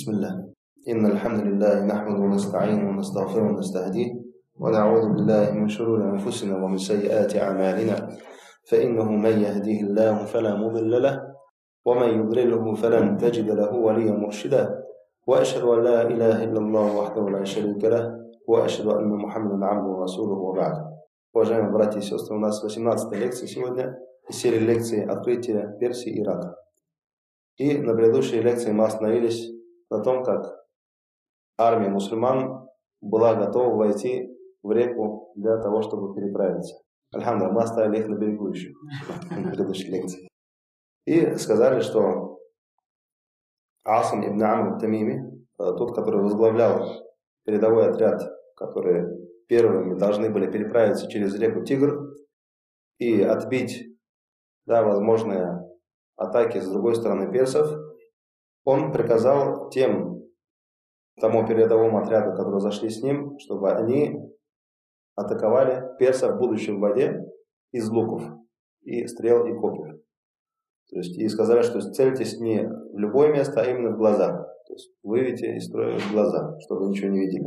بسم الله. إن الحمد لله نحمده ونستعينه ونستغفره ونستهديه ونعوذ بالله من شرور أنفسنا ومن سيئات أعمالنا. فإنه من يهديه الله فلا مضل له ومن يضلله فلن تجد له وليا مرشدا. وأشهد أن لا إله إلا الله وحده لا شريك له وأشهد أن محمدا عبده ورسوله وبعد. Уважаемые братья и сестры, у нас 18 лекция сегодня. Из серии лекций «Открытие Персии и Ирака». И на предыдущей лекции мы остановились на том, как армия мусульман была готова войти в реку для того, чтобы переправиться. Альхамдуля, мы оставили их на берегу еще на предыдущей лекции. И сказали, что Асам ибн Амр Тамими, э, тот, который возглавлял передовой отряд, который первыми должны были переправиться через реку Тигр и отбить да, возможные атаки с другой стороны персов, он приказал тем, тому передовому отряду, которые зашли с ним, чтобы они атаковали персов, будучи в воде, из луков и стрел и копий. То есть, и сказали, что цельтесь не в любое место, а именно в глаза. То есть, выведите из строя в глаза, чтобы ничего не видели.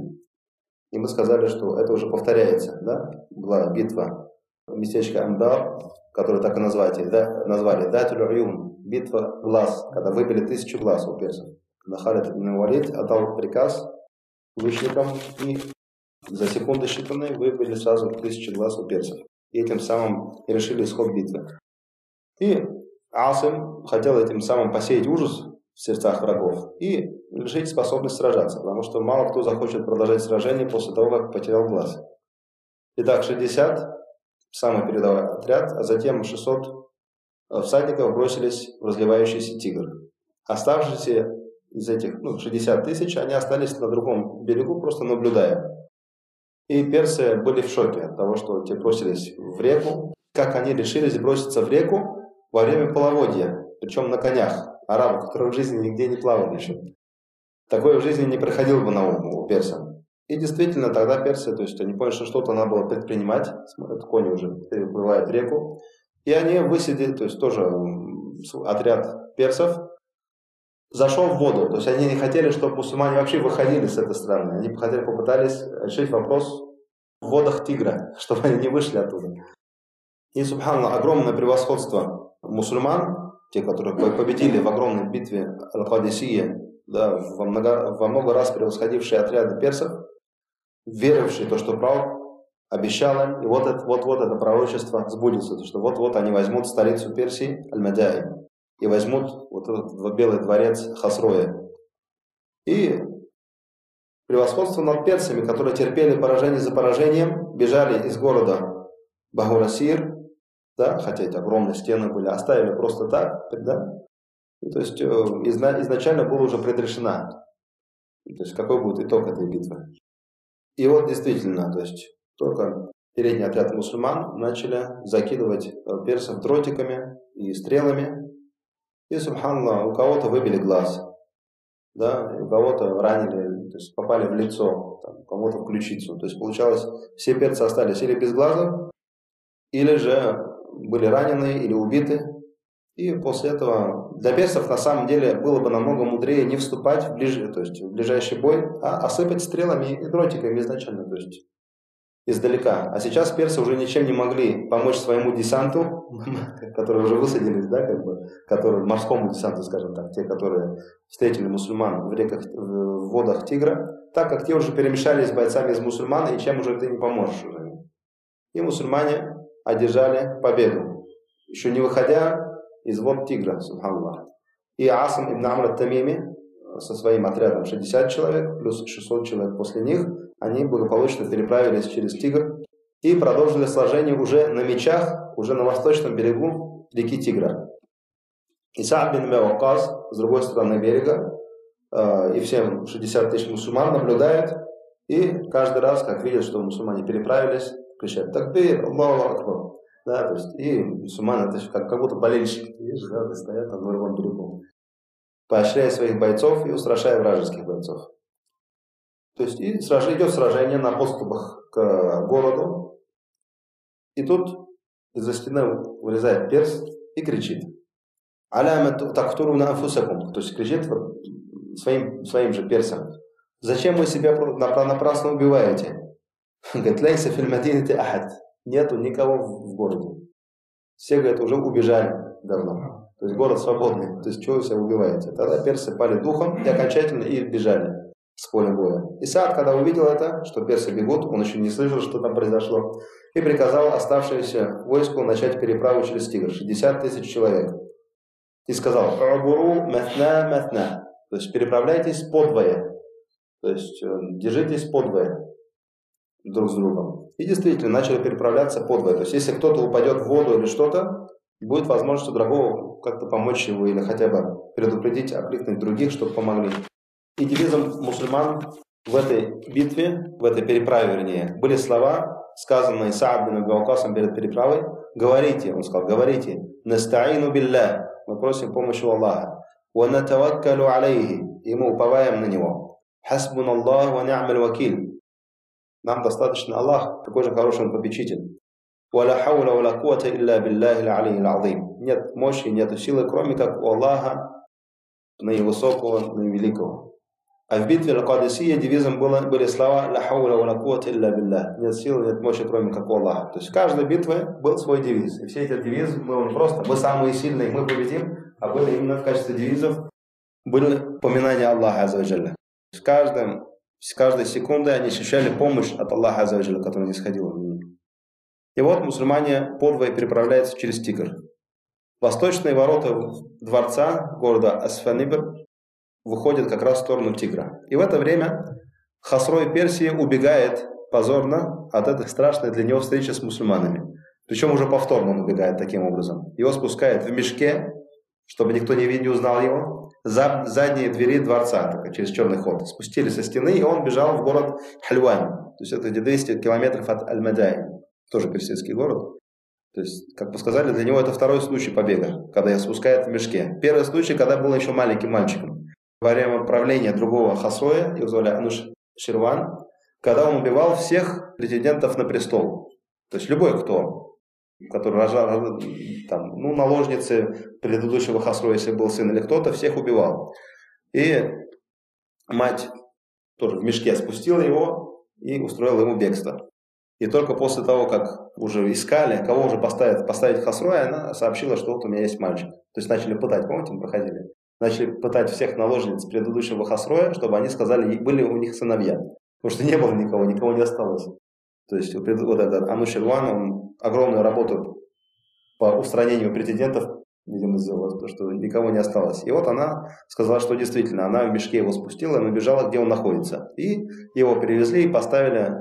И мы сказали, что это уже повторяется, да, была битва местечко Амбар, которое так и назвали, да, назвали Датуль Уюн, битва глаз, когда выбили тысячу глаз у персов. Когда Халид ибн Валид отдал приказ лучникам и за секунды считанные выбили сразу тысячу глаз у персов. И этим самым решили исход битвы. И Асим хотел этим самым посеять ужас в сердцах врагов и лишить способность сражаться, потому что мало кто захочет продолжать сражение после того, как потерял глаз. Итак, 60 самый передовой отряд, а затем 600 э, всадников бросились в разливающийся тигр. Оставшиеся из этих ну, 60 тысяч, они остались на другом берегу, просто наблюдая. И персы были в шоке от того, что те бросились в реку. Как они решились броситься в реку во время половодья, причем на конях, арабы, которые в жизни нигде не плавали еще. Такое в жизни не приходило бы на ум у персов. И действительно, тогда персы, то есть они поняли, что что-то надо было предпринимать, смотрят, кони уже переплывают реку, и они высадили, то есть тоже отряд персов, зашел в воду. То есть они не хотели, чтобы мусульмане вообще выходили с этой страны. Они хотели, попытались решить вопрос в водах Тигра, чтобы они не вышли оттуда. И, субханаллах, огромное превосходство мусульман, те, которые победили в огромной битве Аль-Кадисия, да, во, много, во много раз превосходившие отряды персов, веривший то, что пророк обещал им, и вот это, вот, вот это пророчество сбудется, то, что вот-вот они возьмут столицу Персии, Аль-Мадяи, и возьмут вот этот белый дворец Хасроя. И превосходство над персами, которые терпели поражение за поражением, бежали из города Багурасир, да, хотя это огромные стены были, оставили просто так, да, и, то есть э, изначально была уже предрешена, то есть какой будет итог этой битвы. И вот действительно, то есть только передний отряд мусульман начали закидывать э, персов дротиками и стрелами. И, субханаллах, у кого-то выбили глаз, да, и у кого-то ранили, то есть попали в лицо, там, кому-то в ключицу. То есть получалось, все перцы остались или без глаза, или же были ранены или убиты. И после этого для персов на самом деле было бы намного мудрее не вступать в, ближ... то есть в ближайший бой, а осыпать стрелами и дротиками изначально, то есть издалека. А сейчас персы уже ничем не могли помочь своему десанту, которые уже высадились, да, как бы, которые, морскому десанту, скажем так, те, которые встретили мусульман в реках, в водах Тигра, так как те уже перемешались с бойцами из мусульман, и чем уже ты не поможешь уже. И мусульмане одержали победу. Еще не выходя из вод тигра, субханаллах. И Асам ибн Амр Тамими со своим отрядом 60 человек, плюс 600 человек после них, они благополучно переправились через Тигр и продолжили сражение уже на мечах, уже на восточном берегу реки Тигра. Исаак бин Меоказ с другой стороны берега, э, и все 60 тысяч мусульман наблюдают, и каждый раз, как видят, что мусульмане переправились, кричат «Такбир! Аллаху Акбар!» Да, то есть, и мусульмане, это как, как будто болельщики, видишь, да, стоят на другом берегу, поощряя своих бойцов и устрашая вражеских бойцов. То есть, и сраж... идет сражение на подступах к городу, и тут из-за стены вылезает перс и кричит. Аляма тактуру на афусакум. То есть кричит своим, своим же персам, зачем вы себя напрасно убиваете? Говорит, лейса фильмадините ахад. Нету никого в городе. Все, говорят, уже убежали давно. То есть город свободный. То есть чего вы себя убиваете? Тогда персы пали духом и окончательно и бежали с поля боя. Исаак, когда увидел это, что персы бегут, он еще не слышал, что там произошло, и приказал оставшееся войску начать переправу через Тигр. 60 тысяч человек. И сказал, «Убуру метна метна». То есть переправляйтесь подвое. То есть э, держитесь подвое друг с другом. И действительно начали переправляться подвое. То есть если кто-то упадет в воду или что-то, будет возможность у другого как-то помочь его или хотя бы предупредить, окликнуть других, чтобы помогли. И девизом мусульман в этой битве, в этой переправе, вернее, были слова, сказанные Саад бин перед переправой. Говорите, он сказал, говорите, настаину билля, мы просим помощи у Аллаха. Ва натаваккалу алейхи, и мы уповаем на него. Хасбун Аллах ва ни'маль вакиль. Нам достаточно Аллах, какой же хороший он попечитель. Валя хауля валя куата илля биллахи алии азим. Нет мощи, нет силы, кроме как у Аллаха, наивысокого, наивеликого. А в битве Лакадисия девизом было, были слова «Ла хауля ва куата илля билля». Нет силы, нет мощи, кроме как у Аллаха. То есть в каждой битве был свой девиз. И все эти девизы были просто «Мы самые сильные, мы победим», а были именно в качестве девизов были поминания Аллаха Азаваджалля. В каждом с каждой секундой они ощущали помощь от Аллаха Азаваджаля, которая не сходила в них. И вот мусульмане подвое переправляются через Тигр. Восточные ворота дворца города Асфанибр выходят как раз в сторону Тигра. И в это время Хасрой Персии убегает позорно от этой страшной для него встречи с мусульманами. Причем уже повторно он убегает таким образом. Его спускают в мешке, чтобы никто не, не узнал его, за задние двери дворца, так, через черный ход. Спустили со стены, и он бежал в город Хальвань. То есть это где 200 километров от Аль-Мадай, тоже персидский город. То есть, как бы сказали, для него это второй случай побега, когда я спускает в мешке. Первый случай, когда был еще маленьким мальчиком. Во время правления другого Хасоя, его звали Ануш Ширван, когда он убивал всех претендентов на престол. То есть любой кто который рожал, там, ну, наложницы предыдущего Хасро, если был сын или кто-то, всех убивал. И мать тоже в мешке спустила его и устроила ему бегство. И только после того, как уже искали, кого уже поставить, поставить Хасроя, она сообщила, что вот у меня есть мальчик. То есть начали пытать, помните, мы проходили? Начали пытать всех наложниц предыдущего Хасроя, чтобы они сказали, были у них сыновья. Потому что не было никого, никого не осталось. То есть вот этот Анушерван, он огромную работу по устранению претендентов, видимо, сделала, то, что никого не осталось. И вот она сказала, что действительно, она в мешке его спустила и набежала, где он находится. И его перевезли и поставили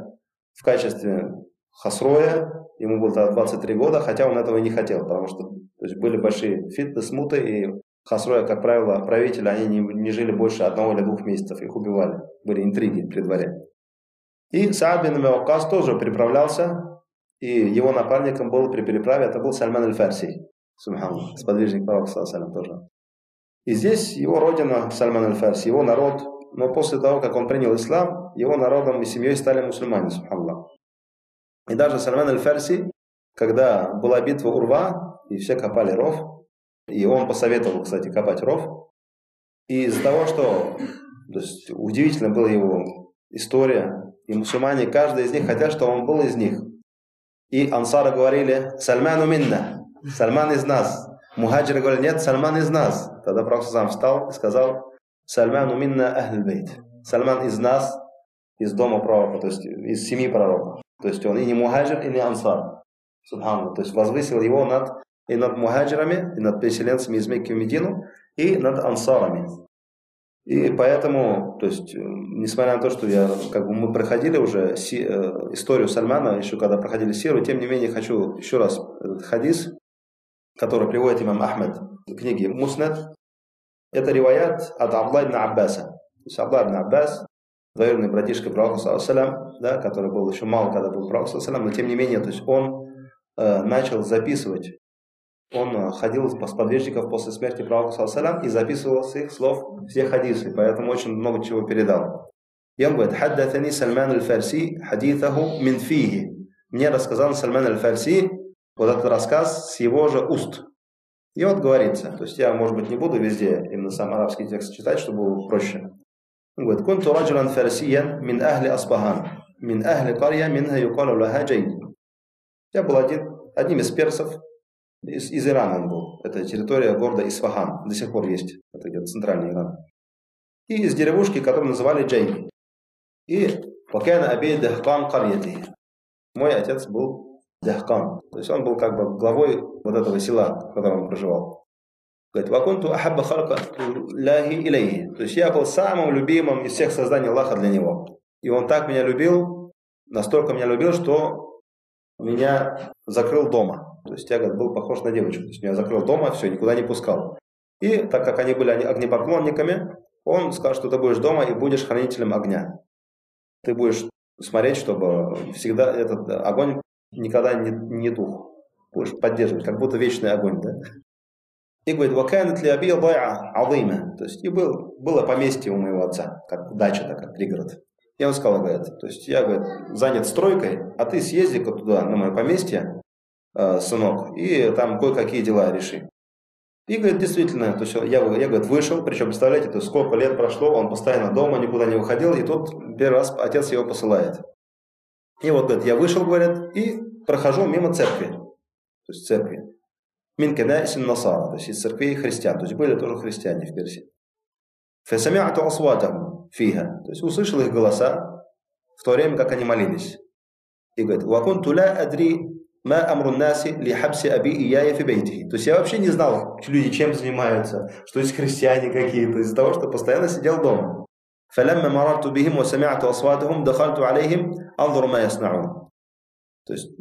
в качестве хасроя, ему было тогда 23 года, хотя он этого и не хотел, потому что то есть были большие фитны, смуты, и хасроя, как правило, правители, они не, не жили больше одного или двух месяцев, их убивали, были интриги при дворе. И Саад бин Меокас тоже переправлялся, и его напарником был при переправе, это был Сальман аль-Фарси, сподвижник пророка тоже. И здесь его родина, Сальман аль-Фарси, его народ, но после того, как он принял ислам, его народом и семьей стали мусульмане, субханаллах. И даже Сальман аль-Фарси, когда была битва Урва, и все копали ров, и он посоветовал, кстати, копать ров, и из-за того, что то есть, удивительно была его история, и мусульмане, каждый из них хотят, чтобы он был из них. И ансары говорили, Сальману минна, Сальман из нас. Мухаджиры говорили, нет, Сальман из нас. Тогда Пророк сам встал и сказал, Сальману минна ахльбейт. Сальман из нас, из дома пророка, то есть из семьи пророка. То есть он и не мухаджир, и не ансар. Субхану. То есть возвысил его над, и над мухаджирами, и над переселенцами из Мекки в Медину, и над ансарами. И поэтому, то есть, э, несмотря на то, что я, как бы мы проходили уже си, э, историю Сальмана, еще когда проходили Сиру, тем не менее хочу еще раз этот хадис, который приводит имам Ахмед в книге Муснет, это риваят от Абла ибн Аббаса. То есть Абла ибн Аббас, двоюродный братишка пророка, да, который был еще мало, когда был пророк, но тем не менее, то есть он э, начал записывать он э, ходил по сподвижников после смерти пророка и записывал с их слов все хадисы, поэтому очень много чего передал. И он говорит, «Хаддатани Сальман аль-Фарси хадитаху мин фиhi». Мне рассказал Сальман аль-Фарси вот этот рассказ с его же уст. И вот говорится, то есть я, может быть, не буду везде именно сам арабский текст читать, чтобы было проще. Он говорит, «Кунту раджулан фарсиян мин ахли Асбахан, мин ахли карья минха юкалу лаха джейн». Я был один, одним из персов, из, из Ирана он был. Это территория города Исфахан, до сих пор есть. Это где-то центральный Иран. И из деревушки, которую называли Джейни. И Вакана Аби Дахкан Карьяти. Мой отец был Дахкан. То есть он был как бы главой вот этого села, в котором он проживал. Говорит, вакунту ахабба халка ляхи илейхи. То есть я был самым любимым из всех созданий Аллаха для него. И он так меня любил, настолько меня любил, что меня закрыл дома. То есть я говорит, был похож на девочку. То есть меня закрыл дома, все, никуда не пускал. И так как они были огнепоклонниками, он сказал, что ты будешь дома и будешь хранителем огня. Ты будешь смотреть, чтобы всегда этот огонь никогда не, не тух. Будешь поддерживать, как будто вечный огонь. Да? И говорит, ваканат ли аби адыма. То есть и был, было поместье у моего отца, как дача такая, пригород. Я ему сказал, говорит, то есть я, говорит, занят стройкой, а ты съезди-ка туда, на мое поместье, э, сынок, и там кое-какие дела реши. И, говорит, действительно, то есть я, я, говорит, вышел, причем, представляете, то есть сколько лет прошло, он постоянно дома, никуда не выходил, и тут первый раз отец его посылает. И вот, говорит, я вышел, говорит, и прохожу мимо церкви, то есть церкви. Минканайсин Насара, то есть из церквей христиан, то есть были тоже христиане в Персии. Фасамиату асватам фиха. То есть услышал их голоса в то время, как они молились. И говорит, «Вакунту ла адри ма амрун наси ли хабси аби и я я фибейтихи». То есть я вообще не знал, люди чем занимаются, что есть христиане какие-то, из-за того, что постоянно сидел дома. «Фалямма марарту бихим ва самиату асватахум дахальту алейхим анзуру ма яснаун». То есть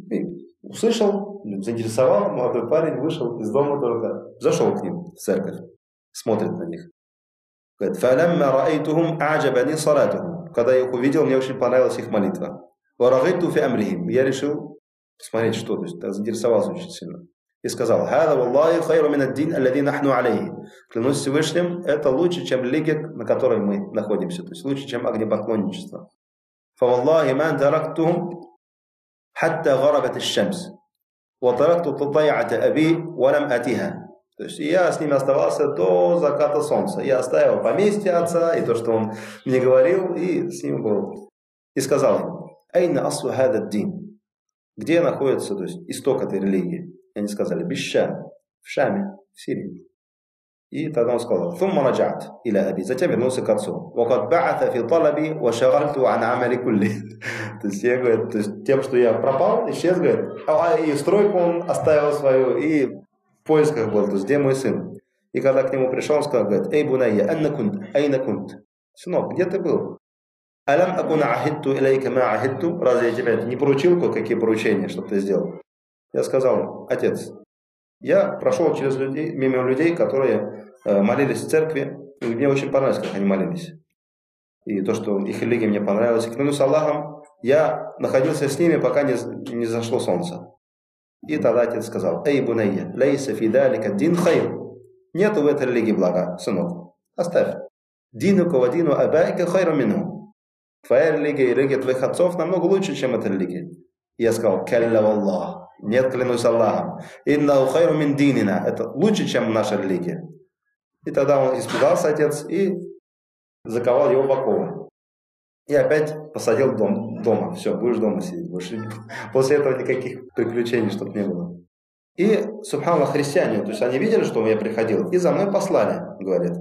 услышал, заинтересовал, молодой парень вышел из дома только, зашел к ним в церковь, смотрит на них. Говорит, فلما رأيتهم أعجبني صلاتهم. Когда я их увидел, мне очень понравилась их молитва. ورغبت في أمرهم. Я решил посмотреть, что, то есть заинтересовался очень сильно. И сказал, «Хада валлахи хайру мин аддин аллади нахну алейхи». Клянусь Всевышним, это лучше, чем лиги, на которой мы находимся, то есть лучше, чем огнепоклонничество. فوالله ما تركتهم حتى غربت الشمس وتركت ضيعة أبي ولم أتيها То есть я с ними оставался до заката солнца. Я оставил поместье отца и то, что он мне говорил, и с ним был. И сказал ему, «Айна асу дин?» Где находится то есть, исток этой религии? И они сказали, «Бища» в Шаме, в Сирии. И тогда он сказал, «Thumma раджат иля аби». Затем вернулся к отцу. «Вакад ба'ата фи талаби ва шагальту ан амали кулли». То есть я, говорит, то есть, тем, что я пропал, исчез, говорит, а, и стройку он оставил свою, и поисках был, то где мой сын. И когда к нему пришел, он сказал, говорит, эй, бунайя, анна кунт, айна кунт. Сынок, где ты был? Алям акуна ахитту илейка ма ахитту. Разве я тебе не поручил кое-какие поручения, чтобы ты сделал? Я сказал, отец, я прошел через людей, мимо людей, которые э, молились в церкви, и мне очень понравилось, как они молились. И то, что их религия мне понравилась. И клянусь Аллахом, я находился с ними, пока не, не зашло солнце. И тогда отец сказал, «Эй, бунайя, лейса фидалика дин хайр». Нету в этой религии блага, сынок. Оставь. Дину кавадину абайка хайру мину. Твоя религия и религия твоих отцов намного лучше, чем эта религия. Я сказал, калля Аллах. Нет, клянусь Аллахом. Инна ухайру мин динина. Это лучше, чем наша религия. И тогда он испугался, отец, и заковал его в оковы. И опять посадил дом, дома. Все, будешь дома сидеть. Больше После этого никаких приключений, чтобы не было. И, субханаллах, христиане, то есть они видели, что я приходил, и за мной послали, говорит.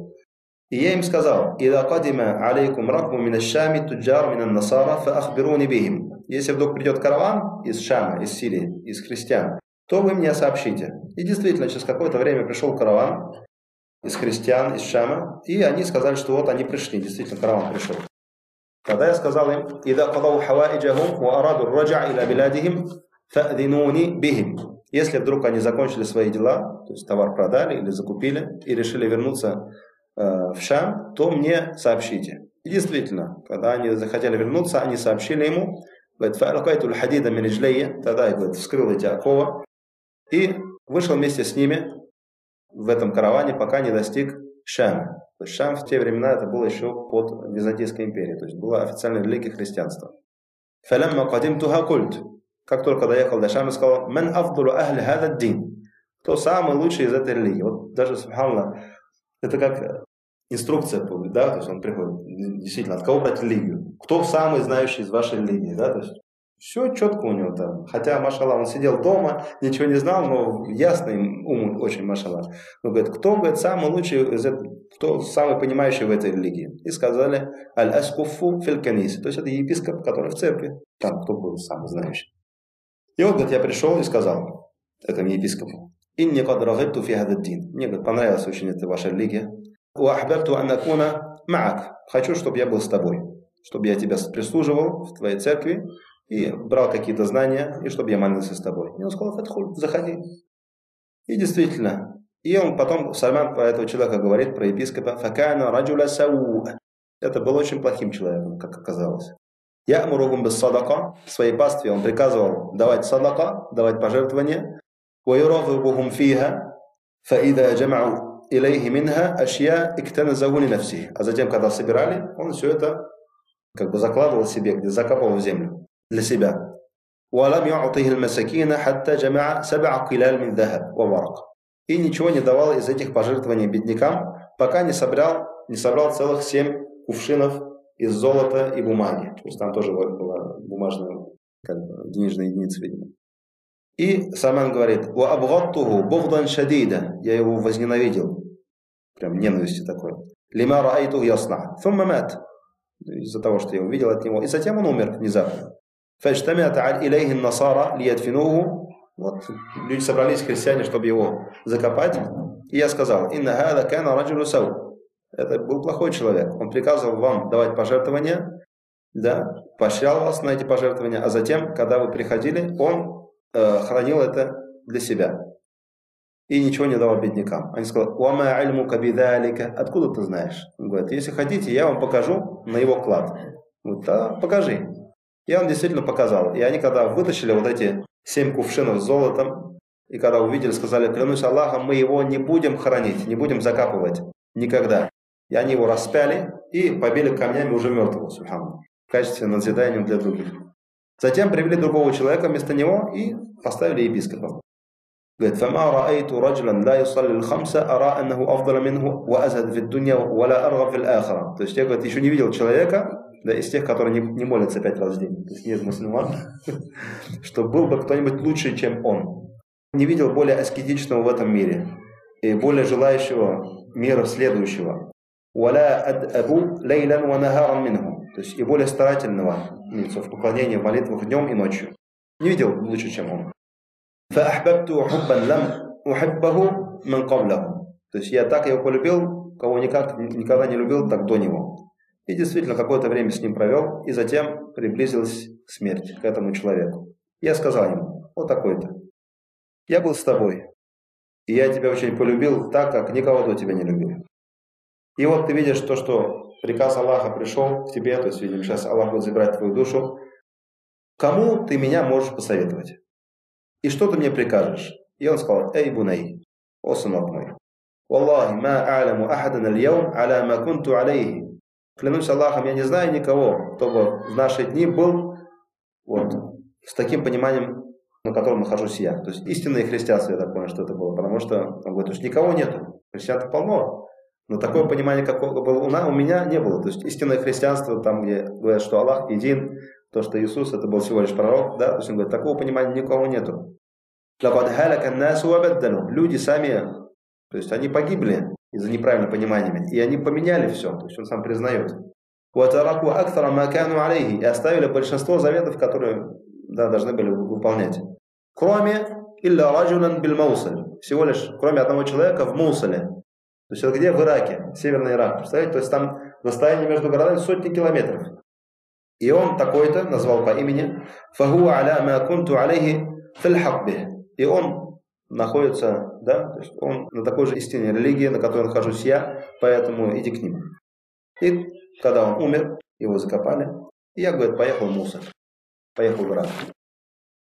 И я им сказал, «Ида алейкум ракбу мин шами туджар мин насара фа ахбируни бихим». Если вдруг придет караван из Шама, из Сирии, из христиан, то вы мне сообщите. И действительно, через какое-то время пришел караван из христиан, из Шама, и они сказали, что вот они пришли, действительно, караван пришел. Тогда я сказал им, «Ида кадау хаваиджахум ва араду раджа иля биладихим фа'динуни бихим». Если вдруг они закончили свои дела, то есть товар продали или закупили, и решили вернуться Э, в Шам, то мне сообщите. И действительно, когда они захотели вернуться, они сообщили ему, говорит, хадида мин тогда я, говорит, вскрыл эти оковы и вышел вместе с ними в этом караване, пока не достиг Шама. То есть Шам в те времена это было еще под Византийской империей, то есть была официальная религия христианства. Фалямма кадимтуха культ. Как только доехал до Шама, сказал, «Мен афдулу ахли хада дин». Кто самый лучший из этой религии? Вот даже, субханаллах, это как инструкция, да, то есть он приходит, действительно, от кого брать религию? Кто самый знающий из вашей религии, да, то есть все четко у него там. Хотя, машалла, он сидел дома, ничего не знал, но ясный ум очень, машалла. Он говорит, кто, говорит, самый лучший кто самый понимающий в этой религии? И сказали, аль-аскуфу фильканис. То есть это епископ, который в церкви. Там кто был самый знающий. И он говорит, я пришел и сказал этому епископу, «Инни кад рагибту фи дин». Мне говорит, понравилась очень эта ваша религия. «Ва ахбабту ан акуна маак». Хочу, чтобы я был с тобой, чтобы я тебя прислуживал в твоей церкви, и брал какие-то знания, и чтобы я молился с тобой. И он сказал, Фатхуль, заходи. И действительно, и он потом, Сальман про этого человека говорит, про епископа, «Факана раджуля сау». Это был очень плохим человеком, как оказалось. Я амуругум без садака. В своей пастве он приказывал давать садака, давать пожертвования. ويرغبهم فيها فإذا جمعوا إليه منها أشياء اكتنزه لنفسه. А затем, когда собирали, он все это как бы закладывал себе, где закапывал в землю для себя. ولم يعطه المساكين حتى جمع سبع قلال من ذهب وورق. И ничего не давал из этих пожертвований беднякам, пока не собрал, не собрал целых семь кувшинов из золота и бумаги. То есть там тоже была бумажная как бы, денежная единица, видимо. И Саман говорит, у абгаттуху бухдан шадида, я его возненавидел, прям ненавистью такой. Лима раайту ясна, фумма мат, из-за того, что я увидел от него. И затем он умер внезапно. فاجتمعت إليه النصارى ليدفنوه вот люди собрались, христиане, чтобы его закопать. И я сказал, «Инна хада кана раджулю сау». Это был плохой человек. Он приказывал вам давать пожертвования, да, поощрял вас на эти пожертвования, а затем, когда вы приходили, он э, хранил это для себя. И ничего не давал беднякам. Они сказали, «Уама альму кабидалика». Откуда ты знаешь? Он говорит, если хотите, я вам покажу на его клад. Вот, да, покажи. И он действительно показал. И они, когда вытащили вот эти семь кувшинов с золотом, и когда увидели, сказали, клянусь Аллахом, мы его не будем хранить, не будем закапывать. Никогда. И они его распяли и побили камнями уже мертвого, субхану, в качестве назидания для других. Затем привели другого человека вместо него и поставили епископом. Говорит, فما رأيت رجلا لا يصلي الخمسة أرى أنه أفضل منه وأزهد في الدنيا ولا أرغب في الآخرة. То есть я, говорит, еще не видел человека, да, из тех, которые не, не молятся пять раз в день, то есть не из мусульман, что был бы кто-нибудь лучше, чем он. Не видел более аскетичного в этом мире и более желающего мира следующего. То есть и более старательного в поклонении, в молитвах днем и ночью. Не видел лучше, чем он. То есть я так его полюбил, кого никак, никогда не любил, так до него. И действительно, какое-то время с ним провел, и затем приблизилась смерть к этому человеку. Я сказал ему, вот такой-то. Я был с тобой, и я тебя очень полюбил так, как никого до тебя не любил. И вот ты видишь то, что приказ Аллаха пришел к тебе, то есть, видимо, сейчас Аллах будет забирать твою душу. Кому ты меня можешь посоветовать? И что ты мне прикажешь? И он сказал, эй, бунай, о сынок мой, Валлахи, ма а'ламу ахадан аль-яум, аля ма кунту алейхи. Клянусь Аллахом, я не знаю никого, кто бы в наши дни был вот, с таким пониманием, на котором нахожусь я. То есть истинное христианство, я так понял, что это было. Потому что, он говорит, что никого нету. Христиан полно. Но такое понимание, как было у, нас, у меня, не было. То есть истинное христианство, там, где говорят, что Аллах един, то, что Иисус, это был всего лишь пророк, да, то есть он говорит, такого понимания никого нету. Люди сами, то есть они погибли из-за неправильного понимания. И они поменяли все, то есть он сам признает. И оставили большинство заветов, которые да, должны были выполнять. Кроме всего лишь, кроме одного человека в Мусале. То есть это где? В Ираке, Северный Ирак. Представляете? То есть там расстояние между городами сотни километров. И он такой-то, назвал по имени, И он находится, да, то есть он на такой же истинной религии, на которой нахожусь я, поэтому иди к ним. И когда он умер, его закопали, и я, говорит, поехал в Мусор, поехал в Ирак.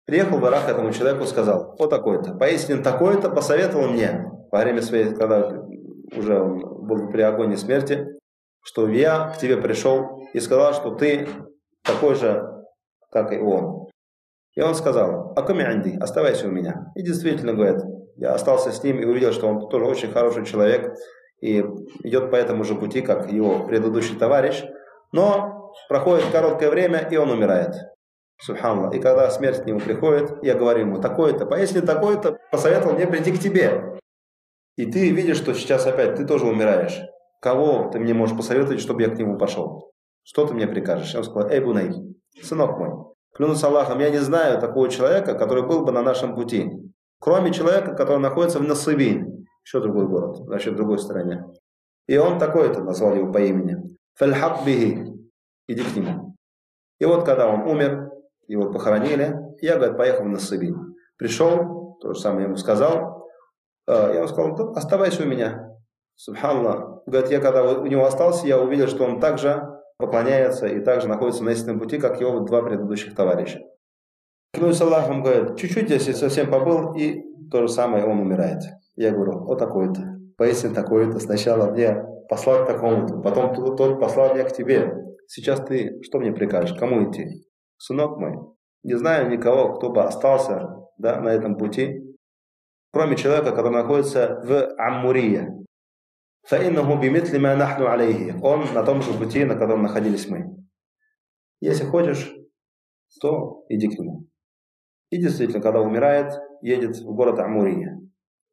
Приехал в Ирак этому человеку, сказал, вот такой-то, поистине такой-то посоветовал мне во время своей, когда уже он был при агонии смерти, что я к тебе пришел и сказал, что ты такой же, как и он. И он сказал, акуми анди, оставайся у меня. И действительно, говорит, Я остался с ним и увидел, что он тоже очень хороший человек и идет по этому же пути, как его предыдущий товарищ. Но проходит короткое время, и он умирает. Субханаллах. И когда смерть к нему приходит, я говорю ему, такой-то, поясни такой-то, посоветовал мне прийти к тебе. И ты видишь, что сейчас опять ты тоже умираешь. Кого ты мне можешь посоветовать, чтобы я к нему пошел? Что ты мне прикажешь? Он сказал, эй, Буней, сынок мой, клянусь Аллахом, я не знаю такого человека, который был бы на нашем пути. Кроме человека, который находится в Насыбин, еще другой город, значит, в другой стране. И он такой-то назвал его по имени. Фальхаб биги. Иди к нему. И вот когда он умер, его похоронили, я, говорит, поехал на Насыбин. Пришел, то же самое ему сказал. Э, я ему сказал, оставайся у меня. Субханаллах. Говорит, я когда у него остался, я увидел, что он также поклоняется и также находится на истинном пути, как его два предыдущих товарища. Клянусь Аллахом, говорит, чуть-чуть здесь совсем побыл, и то же самое он умирает. Я говорю, вот такой-то, поясни такой-то, сначала мне послал к такому-то, потом тот, тот послал меня к тебе. Сейчас ты что мне прикажешь, кому идти? Сынок мой, не знаю никого, кто бы остался да, на этом пути, кроме человека, который находится в Аммурия. فإنه بمثل ما نحن عليه. Он на том же пути, на котором находились мы. Если хочешь, то иди к нему. И действительно, когда умирает, едет в город Амурия.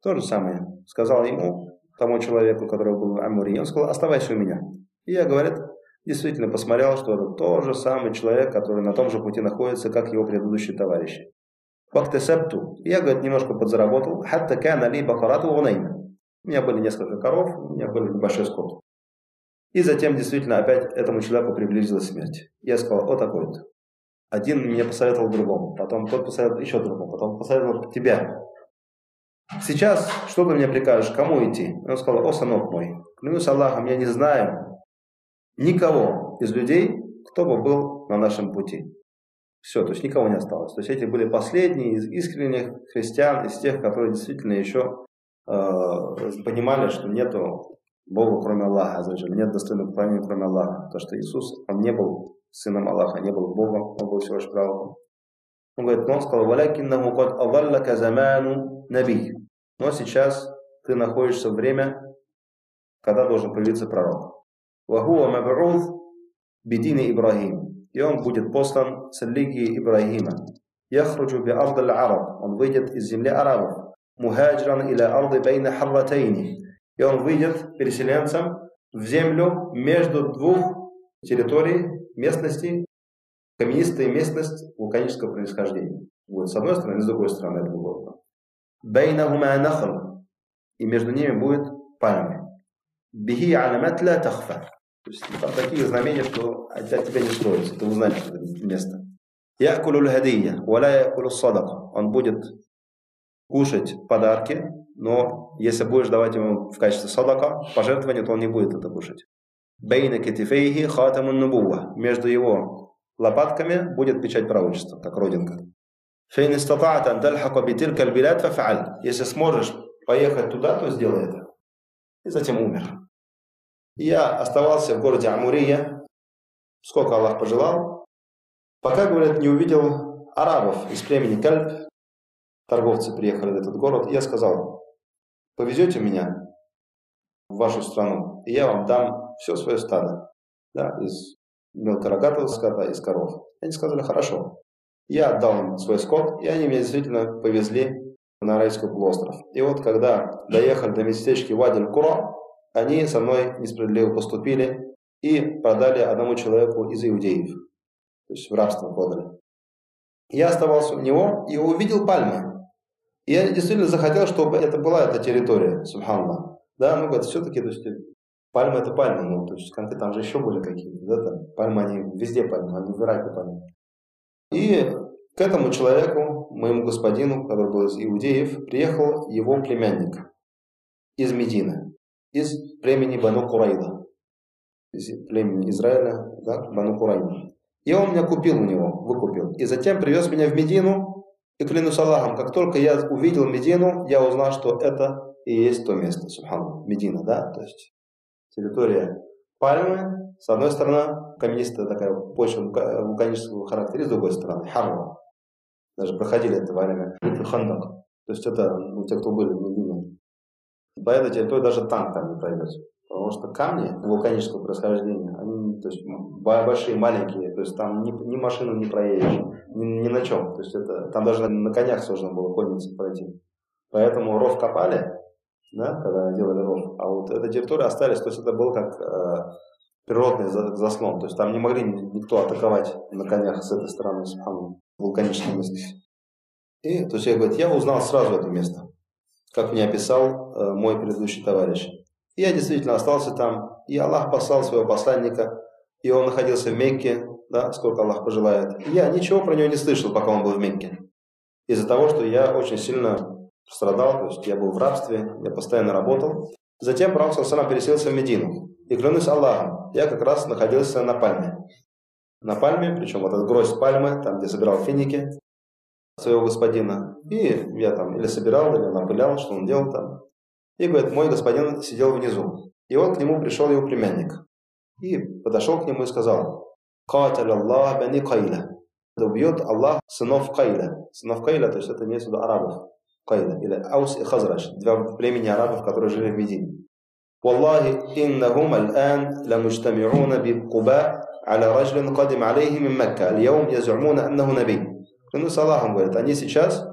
То же самое. Сказал ему, тому человеку, который был в Амурии, он сказал, оставайся у меня. И я, говорит, действительно посмотрел, что это тот же самый человек, который на том же пути находится, как его предыдущие товарищи. Фактесепту. Я, говорит, немножко подзаработал. Хатта кана ли бакарату ванайна. У меня были несколько коров, у меня был небольшой скот. И затем действительно опять этому человеку приблизилась смерть. Я сказал, о такой-то. Один мне посоветовал другому, потом тот посоветовал еще другому, потом посоветовал тебя. Сейчас что ты мне прикажешь, кому идти? Он сказал, о, сынок мой, клянусь Аллахом, я не знаю никого из людей, кто бы был на нашем пути. Все, то есть никого не осталось. То есть эти были последние из искренних христиан, из тех, которые действительно еще понимали, что нету Бога, кроме Аллаха, нет достойного поклонения, кроме Аллаха. То, что Иисус, он не был сыном Аллаха, не был Богом, он был всего лишь пророком. Он говорит, но он сказал, «Валякиннаху кад аваллака заману наби». Но сейчас ты находишься в время, когда должен появиться пророк. «Вахуа маб'уд бидини Ибрахим». И он будет послан с религией Ибрахима. «Яхруджу би ардаль араб». Он выйдет из земли арабов мухаджран иля арды бейна харратейни. И он выйдет переселенцем в землю между двух территорий, местностей, каменистая местность вулканического происхождения. Вот с одной стороны, с другой стороны этого города. Бейнахума нахл. И между ними будет пальмы. Бихи аламат ла тахфа. То есть там такие знамения, что от тебя не строится. Ты узнаешь это место. Якулу хадия, валя якулу садака. Он будет кушать подарки, но если будешь давать ему в качестве садака, пожертвования, то он не будет это кушать. Бейна кетифейхи хатамун нубуа. Между его лопатками будет печать пророчества, как родинка. Фейн истата'ата ан тальхака. Если сможешь поехать туда, то сделай это. И затем умер. Я оставался в городе Амурия, сколько Аллах пожелал, пока, говорят, не увидел арабов из племени Кальб, торговцы приехали в этот город, и я сказал, повезете меня в вашу страну, и я вам дам все свое стадо, да, из мелкорогатого скота, из коров. Они сказали, хорошо. Я отдал им свой скот, и они меня действительно повезли на Райский полуостров. И вот когда доехали до местечки Вадиль Куро, они со мной несправедливо поступили и продали одному человеку из иудеев. То есть в рабство продали. Я оставался у него и увидел пальмы. Я действительно захотел, чтобы это была эта территория, субханаллах. Да, ну, говорит, все-таки, то есть, пальма это пальма, ну, то есть, конкретно там же еще были какие-то, да, там, пальмы, они везде пальмы, они в Ираке пальмы. И к этому человеку, моему господину, который был из Иудеев, приехал его племянник из Медины, из племени Бану Курайда, из племени Израиля, да, Бану Курайда. И он меня купил у него, выкупил. И затем привез меня в Медину, и клянусь Аллахом, как только я увидел Медину, я узнал, что это и есть то место, Субхану, Медина, да, то есть территория пальмы, с одной стороны, каменистая такая почва вулканического характера, с другой стороны, Харва. Даже проходили это во время Хандак. То есть это ну, те, кто были в Медине. По этой территории даже танк там не пройдет. Потому что камни вулканического происхождения, они то есть, большие, маленькие, то есть там ни, ни машину не проедешь, ни, ни на чем. То есть это, там даже на, конях сложно было коннице пройти. Поэтому ров копали, да, когда делали ров, а вот эта территория остались, то есть это был как э, природный заслон, то есть там не могли никто атаковать на конях с этой стороны, с вулканической местности. И, то есть я говорю, я узнал сразу это место, как мне описал э, мой предыдущий товарищ. Я действительно остался там, и Аллах послал своего посланника, и он находился в Мекке, да, сколько Аллах пожелает. Я ничего про него не слышал, пока он был в Мекке. Из-за того, что я очень сильно страдал, то есть я был в рабстве, я постоянно работал. Затем Пророк Саусалам переселился в Медину. И клянусь Аллахом, я как раз находился на пальме. На пальме, причем вот этот гроздь пальмы, там, где собирал финики своего господина. И я там или собирал, или напылял, что он делал там. И говорит, мой господин сидел внизу. И вот к нему пришел его племянник. И подошел к нему и сказал, «Каталь Аллах бани Кайла». Да убьет Аллах сынов Кайла. Сынов Кайла, то есть это имеется в виду арабов. Кайла, или Аус и Хазраш, два племени арабов, которые жили в Медине. والله إنهم الآن لمجتمعون بقباء على رجل قدم عليه من مكة اليوم يزعمون أنه نبي Клянусь Аллахом, говорит, они сейчас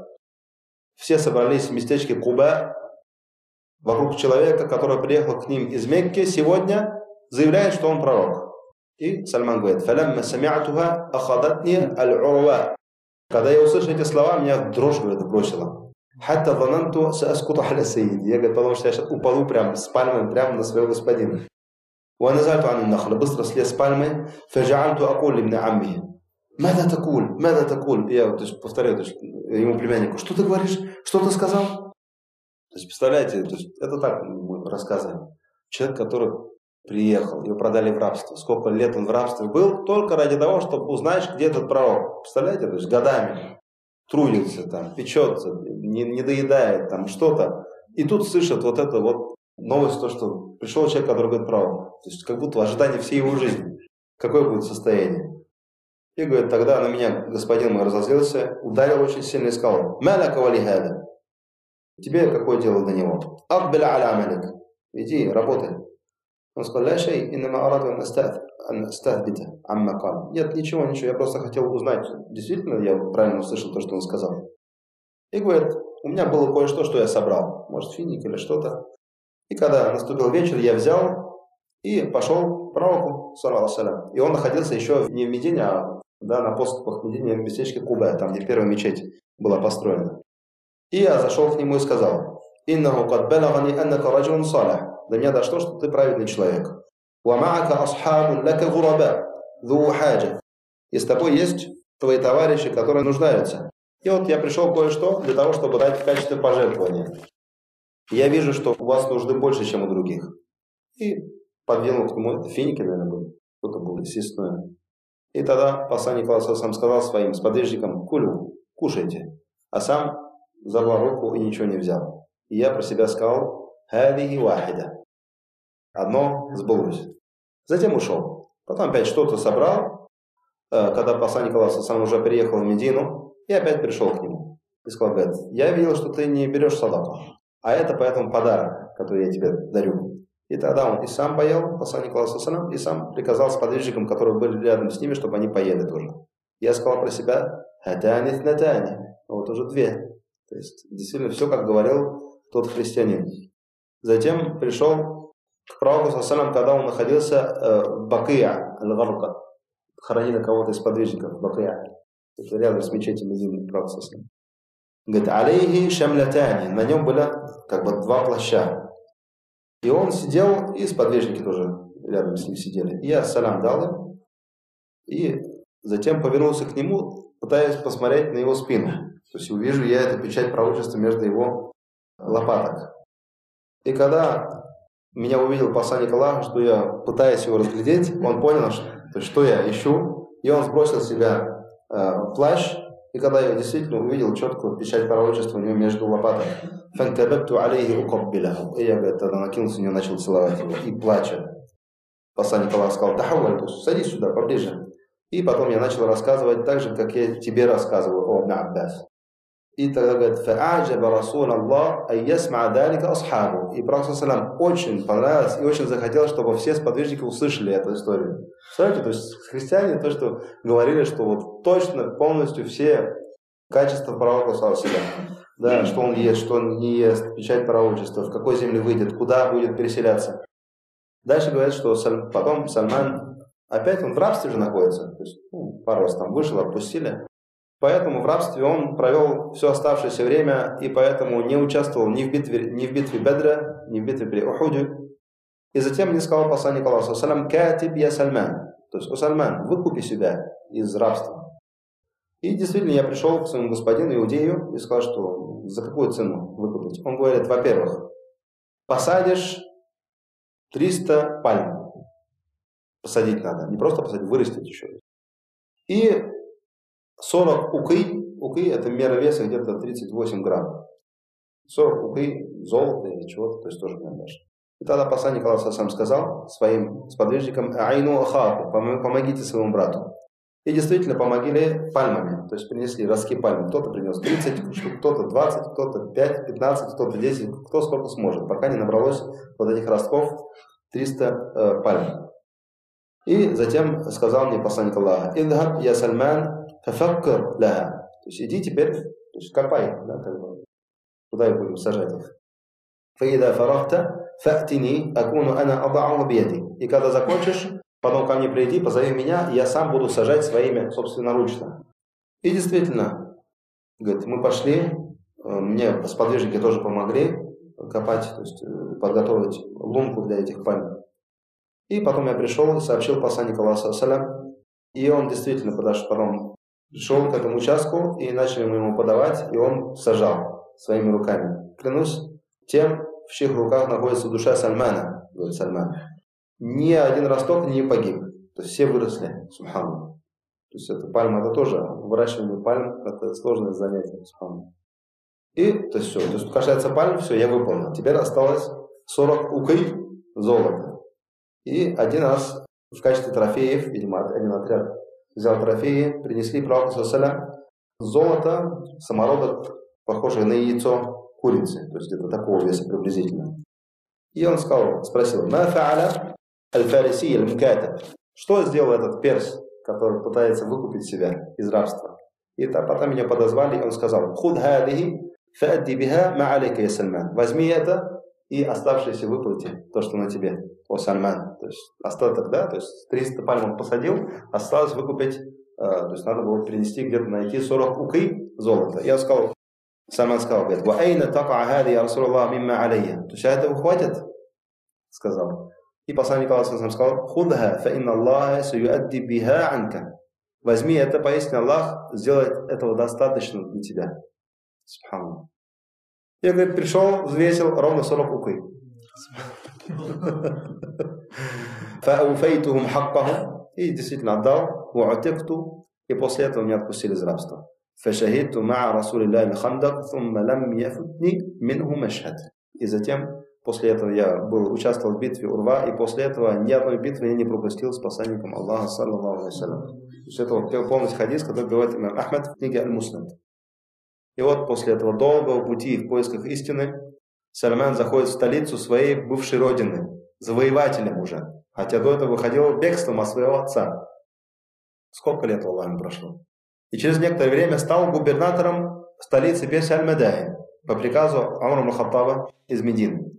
все собрались в местечке Куба вокруг человека, который приехал к ним из Мекки сегодня, заявляет, что он пророк. И Сальман говорит, «Фалямма самиатуха ахадатни аль-урва». Когда я услышал эти слова, меня дрожь, говорит, бросила. Хатта вананту сааскуту аля саиди. Я говорю, потому что я сейчас упаду прямо с пальмой прямо на своего господина. ونزلت عن النخل быстро слез с пальмы فجعلت أقول لابن عمه ماذا تقول ماذا تقول я то есть, повторяю то есть, ему племяннику что ты говоришь что ты сказал то есть представляете то есть, это так мы рассказываем человек который приехал его продали в рабство сколько лет он в рабстве был только ради того чтобы узнать где этот пророк представляете то есть годами трудится, там, печется, не, не доедает, там что-то. И тут слышат вот это вот новость, то, что пришел человек, который говорит правду. То есть как будто в ожидании всей его жизни. Какое будет состояние? И говорит, тогда на меня господин мой разозлился, ударил очень сильно и сказал, «Маляка валихада». Тебе какое дело до него? «Акбеля аля амалик». Иди, работай. Он сказал, «Ля шей, иннама араду астахбита амма кал». Нет, ничего, ничего, я просто хотел узнать, действительно я правильно услышал то, что он сказал. И говорит, у меня было кое-что, что я собрал, может финик или что-то. И когда наступил вечер, я взял и пошел к пророку, салям. И он находился еще не в Медине, а да, на поступах Медине, в местечке Куба, там, где первая мечеть была построена. И я зашел к нему и сказал, «Иннаху кад балагани аннака раджун салях». До меня дошло, что ты праведный человек. «Вамаака асхабун лака гураба, ду хаджа». И с тобой есть твои товарищи, которые нуждаются. И вот я пришел кое-что для того, чтобы дать в качестве пожертвования. Я вижу, что у вас нужды больше, чем у других. И подвинул к нему финики, наверное, были. Кто-то был из. И тогда посланник Аллаха сам сказал своим сподвижникам, «Кулю, кушайте». А сам забрал руку и ничего не взял. И я про себя сказал, хадихи вахида. Одно сбылось. Затем ушел. Потом опять что-то собрал. Э, когда посланник Аллаха сам уже приехал в Медину, и опять пришел к нему. И сказал, говорит, я видел, что ты не берешь садаку. А это поэтому подарок, который я тебе дарю. И тогда он и сам поел, посланник Аллаха и сам приказал сподвижникам, которые были рядом с ними, чтобы они поели тоже. Я сказал про себя, хатани. Вот уже две. То есть, действительно, все, как говорил тот христианин. Затем пришел к пророку, когда он находился э, в Бакия, Аль-Гарка, хоронили кого-то из подвижников Бакия. Это рядом с мечетью Медины, пророк Говорит, алейхи шамлятани, на нем были как бы два плаща. И он сидел, и сподвижники тоже рядом с ним сидели. И я салям дал им, и затем повернулся к нему, пытаясь посмотреть на его спину. То есть увижу я эту печать пророчества между его лопаток. И когда меня увидел посланник Аллаха, что я пытаюсь его разглядеть, он понял, что, что я ищу, и он сбросил с себя э, плащ, и когда я действительно увидел четкую печать пророчества у него между лопаток. И я, говорит, тогда накинулся на него, начал целовать его, и плача. Посланник Аллаха сказал, тахаваль, садись сюда, поближе. И потом я начал рассказывать так же, как я тебе рассказывал о Аббас. И тогда говорит, «Фааджаба Расул Аллах, айясма далика асхабу». И Пророк Салам очень понравилось и очень захотел, чтобы все сподвижники услышали эту историю. Представляете, то есть христиане то, что говорили, что вот точно, полностью все качества пророка Салам, да, что он ест, что он не ест, печать пророчества, в какой земле выйдет, куда будет переселяться. Дальше говорят, что потом Сальман опять он в рабстве же находится. То есть, ну, пару раз там вышел, отпустили. Поэтому в рабстве он провел все оставшееся время и поэтому не участвовал ни в битве, ни в битве Бедра, ни в битве при Ухуде. И затем не сказал посланник Аллаха, «Салам катиб я Сальман». То есть, «О Сальман, выкупи себя из рабства». И действительно, я пришел к своему господину Иудею и сказал, что за какую цену выкупить. Он говорит, во-первых, посадишь 300 пальм. Посадить надо, не просто посадить, вырастить еще. И 40 укы, укы это мера веса где-то 38 грамм. 40 укы золота или чего-то, то есть тоже отдашь. И тогда посланник Аллаха сам сказал своим сподвижникам, «Айну ахаку, помогите своему брату». И действительно помогли пальмами, то есть принесли ростки пальмы. Кто-то принес 30 штук, кто-то 20, кто-то 5, 15, кто-то 10, кто сколько сможет, пока не набралось вот этих ростков 300 э, пальм. И затем сказал мне посланник Аллаха, «Идхаб я Сальман Тафаккар ля. То есть иди теперь, то есть копай, да, как бы, куда и будем сажать их. Фаида фарахта фатини акуну ана адау бияди. И когда закончишь, потом ко мне приди, позови меня, и я сам буду сажать своими собственноручно. И действительно, говорит, мы пошли, э, мне сподвижники тоже помогли копать, то есть э, подготовить лунку для этих пальм. И потом я пришел и сообщил посланнику Аллаха, и он действительно подошел, потом пришел к этому участку и начали мы ему подавать, и он сажал своими руками. Клянусь тем, в чьих руках находится душа Сальмана, говорит Сальман. Ни один росток не погиб. То есть все выросли, субхану. То есть это пальма, это тоже выращивание пальм, это сложное занятие, субхану. И, то есть все, то есть касается пальм, все, я выполнил. Теперь осталось 40 укей золота. И один раз в качестве трофеев, видимо, один отряд взял трофеи, принесли пророку Салям золото, самородок, похожий на яйцо курицы, то есть где-то такого веса приблизительно. И он сказал, спросил, «Ма фа'аля аль-фариси аль Что сделал этот перс, который пытается выкупить себя из рабства? И потом меня подозвали, и он сказал, «Худ хадихи фа'адди биха ма'алика я Сальман». Возьми это и оставшиеся выплати то, что на тебе о Сальман. То есть остаток, да, то есть 300 пальм он посадил, осталось выкупить, э, то есть надо было принести где-то найти 40 уки золота. Я сказал, Сальман сказал, говорит, «Ва айна така хади, я Расулаллах, мимма алейя». То есть этого хватит? Сказал. И посланник Аллаха сказал, «Худха, фа инна Аллаха суюадди биха анка». Возьми это, поясни Аллах, сделает этого достаточно для тебя. Субханаллах. Я, говорит, пришел, взвесил ровно 40 укы. فأوفيتهم حقهم и действительно отдал, وعتقت, и после этого меня отпустили из рабства. فشهدت مع رسول الله الخندق ثم لم يفتني منه مشهد. И затем, после этого я был, участвовал в битве Урва, и после этого ни одной битвы я не пропустил с посланником Аллаха, саллаллаху алейхи То есть это вот полностью хадис, который говорит имам Ахмад в книге Аль-Муслим. И вот после этого долгого пути в поисках истины Сальман заходит в столицу своей бывшей родины, завоевателем уже, хотя до этого выходил бегством от своего отца. Сколько лет Аллаху прошло? И через некоторое время стал губернатором столицы Персии Аль-Мадай по приказу Амра Мухаттаба из Медины.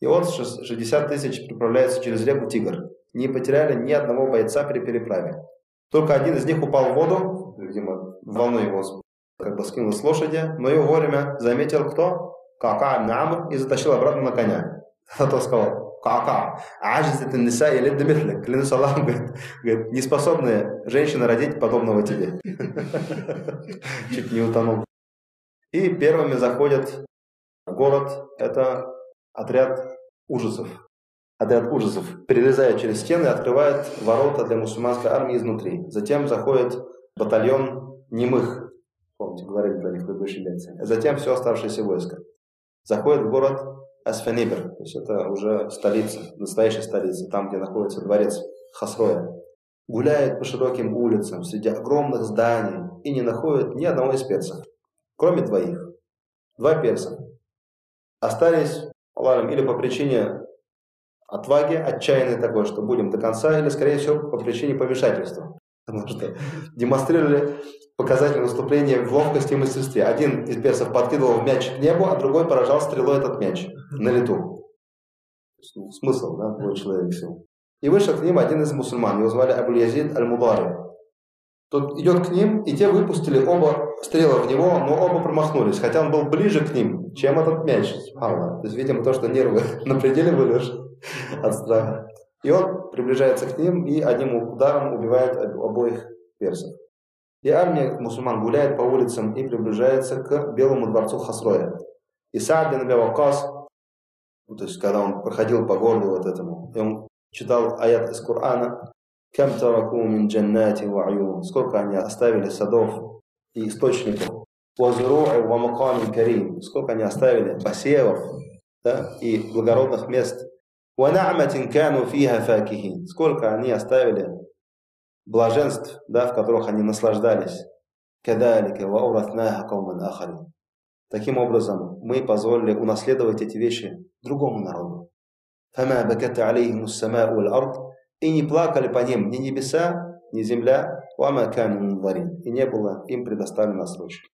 И вот 60 тысяч приправляются через реку Тигр. Не потеряли ни одного бойца при переправе. Только один из них упал в воду, видимо, волну его как бы скинул с лошади, но его вовремя заметил кто? Кака ибн Амр и затащил обратно на коня. А тот сказал, Кака, ажиз это неса или дебихлик. Клянусь Аллахом, говорит, говорит, неспособная женщина родить подобного тебе. Чуть не утонул. И первыми заходят в город, это отряд ужасов. Отряд ужасов перелезает через стены открывает ворота для мусульманской армии изнутри. Затем заходит батальон немых, помните, говорили про них в предыдущей лекции. Затем все оставшееся войско заходит в город Асфенибер, то есть это уже столица, настоящая столица, там, где находится дворец Хасроя. Гуляет по широким улицам среди огромных зданий и не находит ни одного из персов. кроме двоих. Два перса. Остались, Аллахом, или по причине отваги, отчаянной такой, что будем до конца, или, скорее всего, по причине помешательства. Потому что демонстрировали показатель выступления в ловкости и мастерстве. Один из персов подкидывал мяч к небу, а другой поражал стрелой этот мяч на лету. Смысл, да, твой человек всего. И вышел к ним один из мусульман, его звали Абу Язид Аль-Мудари. Тот идет к ним, и те выпустили оба стрелы в него, но оба промахнулись, хотя он был ближе к ним, чем этот мяч. То есть, видимо, то, что нервы на пределе были от страха. И он приближается к ним и одним ударом убивает обоих персов. И армия мусульман гуляет по улицам и приближается к Белому дворцу Хасроя. И Саад бин Абиавакас, ну, то есть когда он проходил по городу вот этому, и он читал аят из Корана, «Кам тараку мин джаннати ва Сколько они оставили садов и источников. «Вазру'и ва макамин карим» Сколько они оставили посевов да, и благородных мест. Сколько они оставили блаженств, да, в которых они наслаждались. «Кадалика ва уратнаха кауман ахарин» Таким образом, мы позволили унаследовать эти вещи другому народу. «Фама баката алейхиму самау валь И не плакали по ним ни небеса, ни земля, «Вама камин И не было им предоставлено срочки.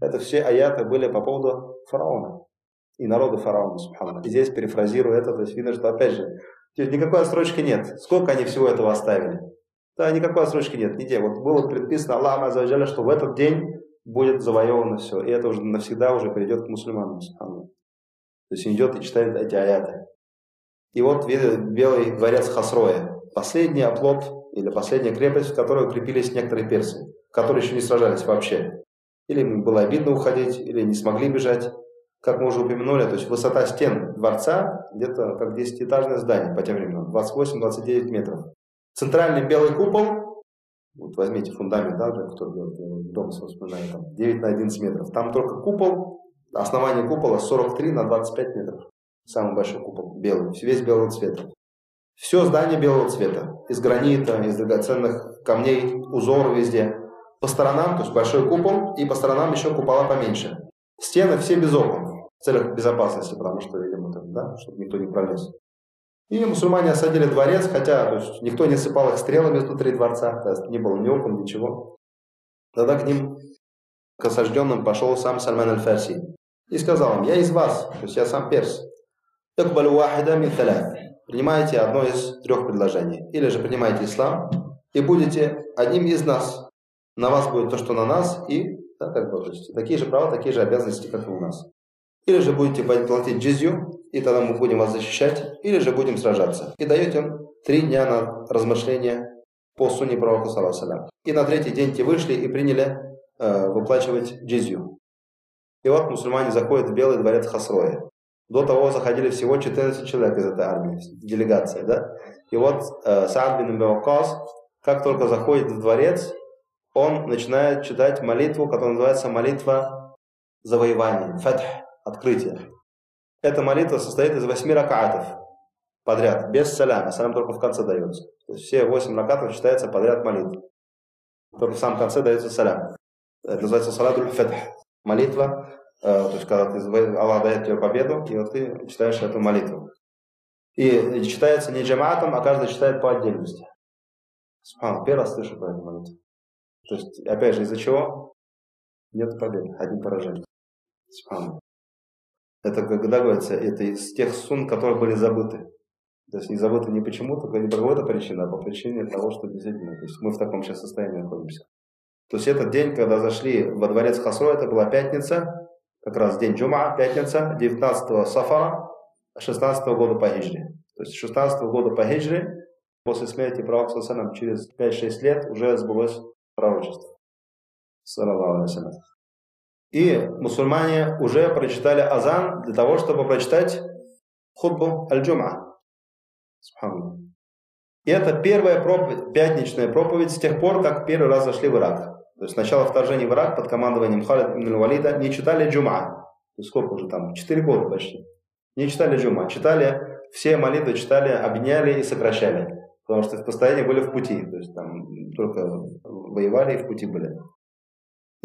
Это все аяты были по поводу фараона и народа фараона, субхану. И здесь перефразирую это, то есть видно, что опять же, никакой отсрочки нет. Сколько они всего этого оставили? Да, никакой отсрочки нет, нигде. Вот было предписано Аллахом Азаваджаля, что в этот день будет завоевано все. И это уже навсегда уже перейдет к мусульманам, субхану. То есть он идет и читает эти аяты. И вот белый дворец Хасроя. Последний оплот или последняя крепость, в которой укрепились некоторые персы, которые еще не сражались вообще. Или им было обидно уходить, или не смогли бежать. Как мы уже упомянули, то есть высота стен дворца где-то как 10-этажное здание по тем временам, 28-29 метров. Центральный белый купол, вот возьмите фундамент, да, кто дом вспоминает, там 9 на 11 метров. Там только купол, основание купола 43 на 25 метров. Самый большой купол, белый, весь белого цвета. Все здание белого цвета, из гранита, из драгоценных камней, узоры везде. По сторонам, то есть большой купол, и по сторонам еще купола поменьше. Стены все без окон, в целях безопасности, потому что, видимо, там, да, чтобы никто не пролез. И мусульмане осадили дворец, хотя то есть, никто не сыпал их стрелами внутри дворца, то есть, не было ни окон, ничего. Тогда к ним, к осажденным, пошел сам Сальман аль-Фарси и сказал им, я из вас, то есть я сам перс. Мин принимаете одно из трех предложений. Или же принимаете ислам и будете одним из нас. На вас будет то, что на нас, и да, как бы, то есть, такие же права, такие же обязанности, как и у нас. Или же будете платить джизью, и тогда мы будем вас защищать, или же будем сражаться. И даете три дня на размышление по сунне пророка, салам. И на третий день те вышли и приняли э, выплачивать джизью. И вот мусульмане заходят в Белый дворец Хасроя. До того заходили всего 14 человек из этой армии, делегация, да? И вот э, Саад бин Беокас, как только заходит в дворец, он начинает читать молитву, которая называется молитва завоевания, фатх, открытие. Эта молитва состоит из восьми ракатов подряд, без саляма, салям только в конце дается. То есть все восемь ракатов читается подряд молитва. Только в самом конце дается салям. Это называется салатуль фатх, молитва Э, то есть когда ты, Аллах дает тебе победу, и вот ты читаешь эту молитву. И читается не джаматом, а каждый читает по отдельности. Субхан, первый раз слышу про эту молитву. То есть, опять же, из-за чего? Нет победы, одни поражения. Субхан. Это, когда говорится, это из тех сун, которые были забыты. То есть не забыты не почему-то, не по какой-то причине, а по причине того, что действительно, то есть мы в таком сейчас состоянии находимся. То есть этот день, когда зашли во дворец Хасро, это была пятница, как раз день Джума, пятница, 19 Сафара, 16 года по хиджре. То есть 16 года по хиджре, после смерти пророка через 5-6 лет уже сбылось пророчество. И мусульмане уже прочитали азан для того, чтобы прочитать худбу аль-джума. И это первая проповедь, пятничная проповедь с тех пор, как первый раз зашли в Ирак. То есть начало вторжения в Ирак под командованием Халид ибн Валида не читали джума. То есть сколько уже там? Четыре года почти. Не читали джума. Читали, все молитвы читали, объединяли и сокращали. Потому что в постоянии были в пути. То есть там только воевали и в пути были.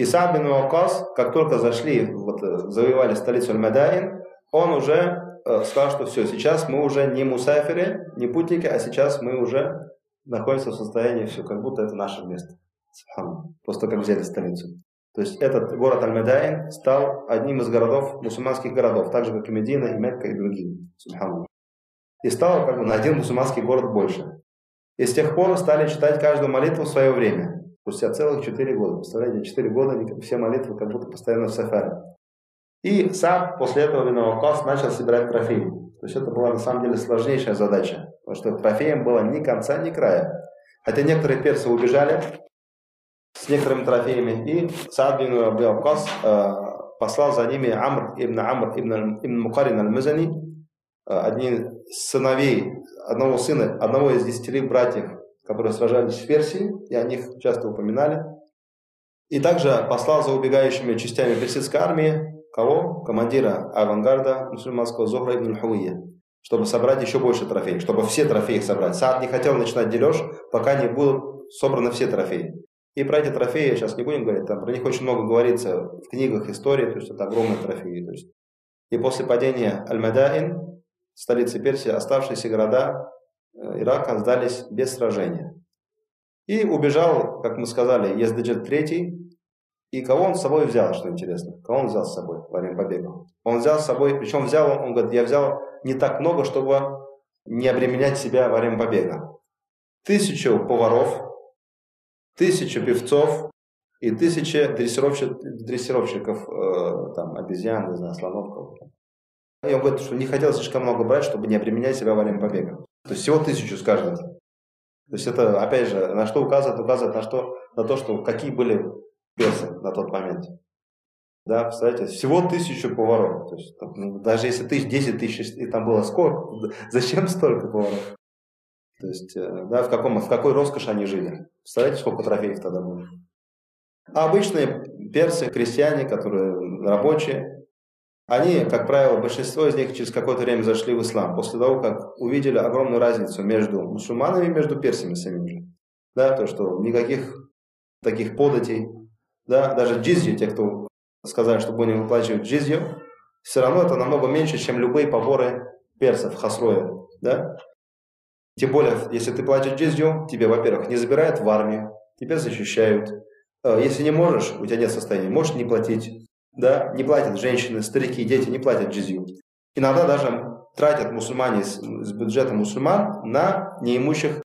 И Саад бин Вакас, как только зашли, вот, э, завоевали столицу Аль-Мадаин, он уже э, сказал, что все, сейчас мы уже не мусаферы, не путники, а сейчас мы уже находимся в состоянии, все, как будто это наше место. Просто как взяли столицу. То есть этот город Аль-Медайн стал одним из городов, мусульманских городов, так же, как и Медина, и Мекка, и другие. И стал как бы на один мусульманский город больше. И с тех пор стали читать каждую молитву в свое время. Спустя целых четыре года. Представляете, четыре года все молитвы как будто постоянно в сафаре. И сам после этого Виновакас начал собирать трофеи. То есть это была на самом деле сложнейшая задача. Потому что трофеем было ни конца, ни края. Хотя некоторые персы убежали, с некоторыми трофеями. И Саад бин Аби э, послал за ними Амр ибн Амр ибн, ибн Мукарин аль-Мазани, э, одни сыновей, одного сына, одного из десятерых братьев, которые сражались в Персии, и о них часто упоминали. И также послал за убегающими частями персидской армии кого? Командира авангарда мусульманского Зохра ибн Хуия, чтобы собрать еще больше трофеев, чтобы все трофеи собрать. Саад не хотел начинать дележ, пока не будут собраны все трофеи. И про эти трофеи сейчас не будем говорить, там про них очень много говорится в книгах истории, то есть это огромные трофеи. То есть. И после падения Аль-Мадаин, столицы Персии, оставшиеся города Ирака сдались без сражения. И убежал, как мы сказали, Ездаджет III. И кого он с собой взял, что интересно? Кого он взял с собой во время побега? Он взял с собой, причем взял, он говорит, я взял не так много, чтобы не обременять себя во время побега. Тысячу поваров, тысяча певцов и тысяча дрессировщик, дрессировщиков, э, там, обезьян, не знаю, слонов. И он говорит, что не хотел слишком много брать, чтобы не обременять себя во время побега. То есть всего тысячу с каждого. То есть это, опять же, на что указывает? Указывает на, что, на то, что какие были персы на тот момент. Да, представляете, всего тысячу поваров. То есть, ну, даже если тысяч, 10 тысяч, и там было сколько, зачем столько поваров? То есть, э, да, в, каком, в какой роскоши они жили. Представляете, сколько трофеев тогда было? А обычные персы, крестьяне, которые рабочие, они, как правило, большинство из них через какое-то время зашли в ислам, после того, как увидели огромную разницу между мусульманами и между персами самими же. Да, то, что никаких таких податей, да, даже джизью, те, кто сказали, что будем выплачивать джизью, все равно это намного меньше, чем любые поборы персов, хасроя, да. Тем более, если ты платишь джизью, тебе, во-первых, не забирают в армию, тебя защищают. Э, если не можешь, у тебя нет состояния, можешь не платить. Да? Не платят женщины, старики, дети, не платят джизью. Иногда даже тратят мусульмане с, с бюджета мусульман на неимущих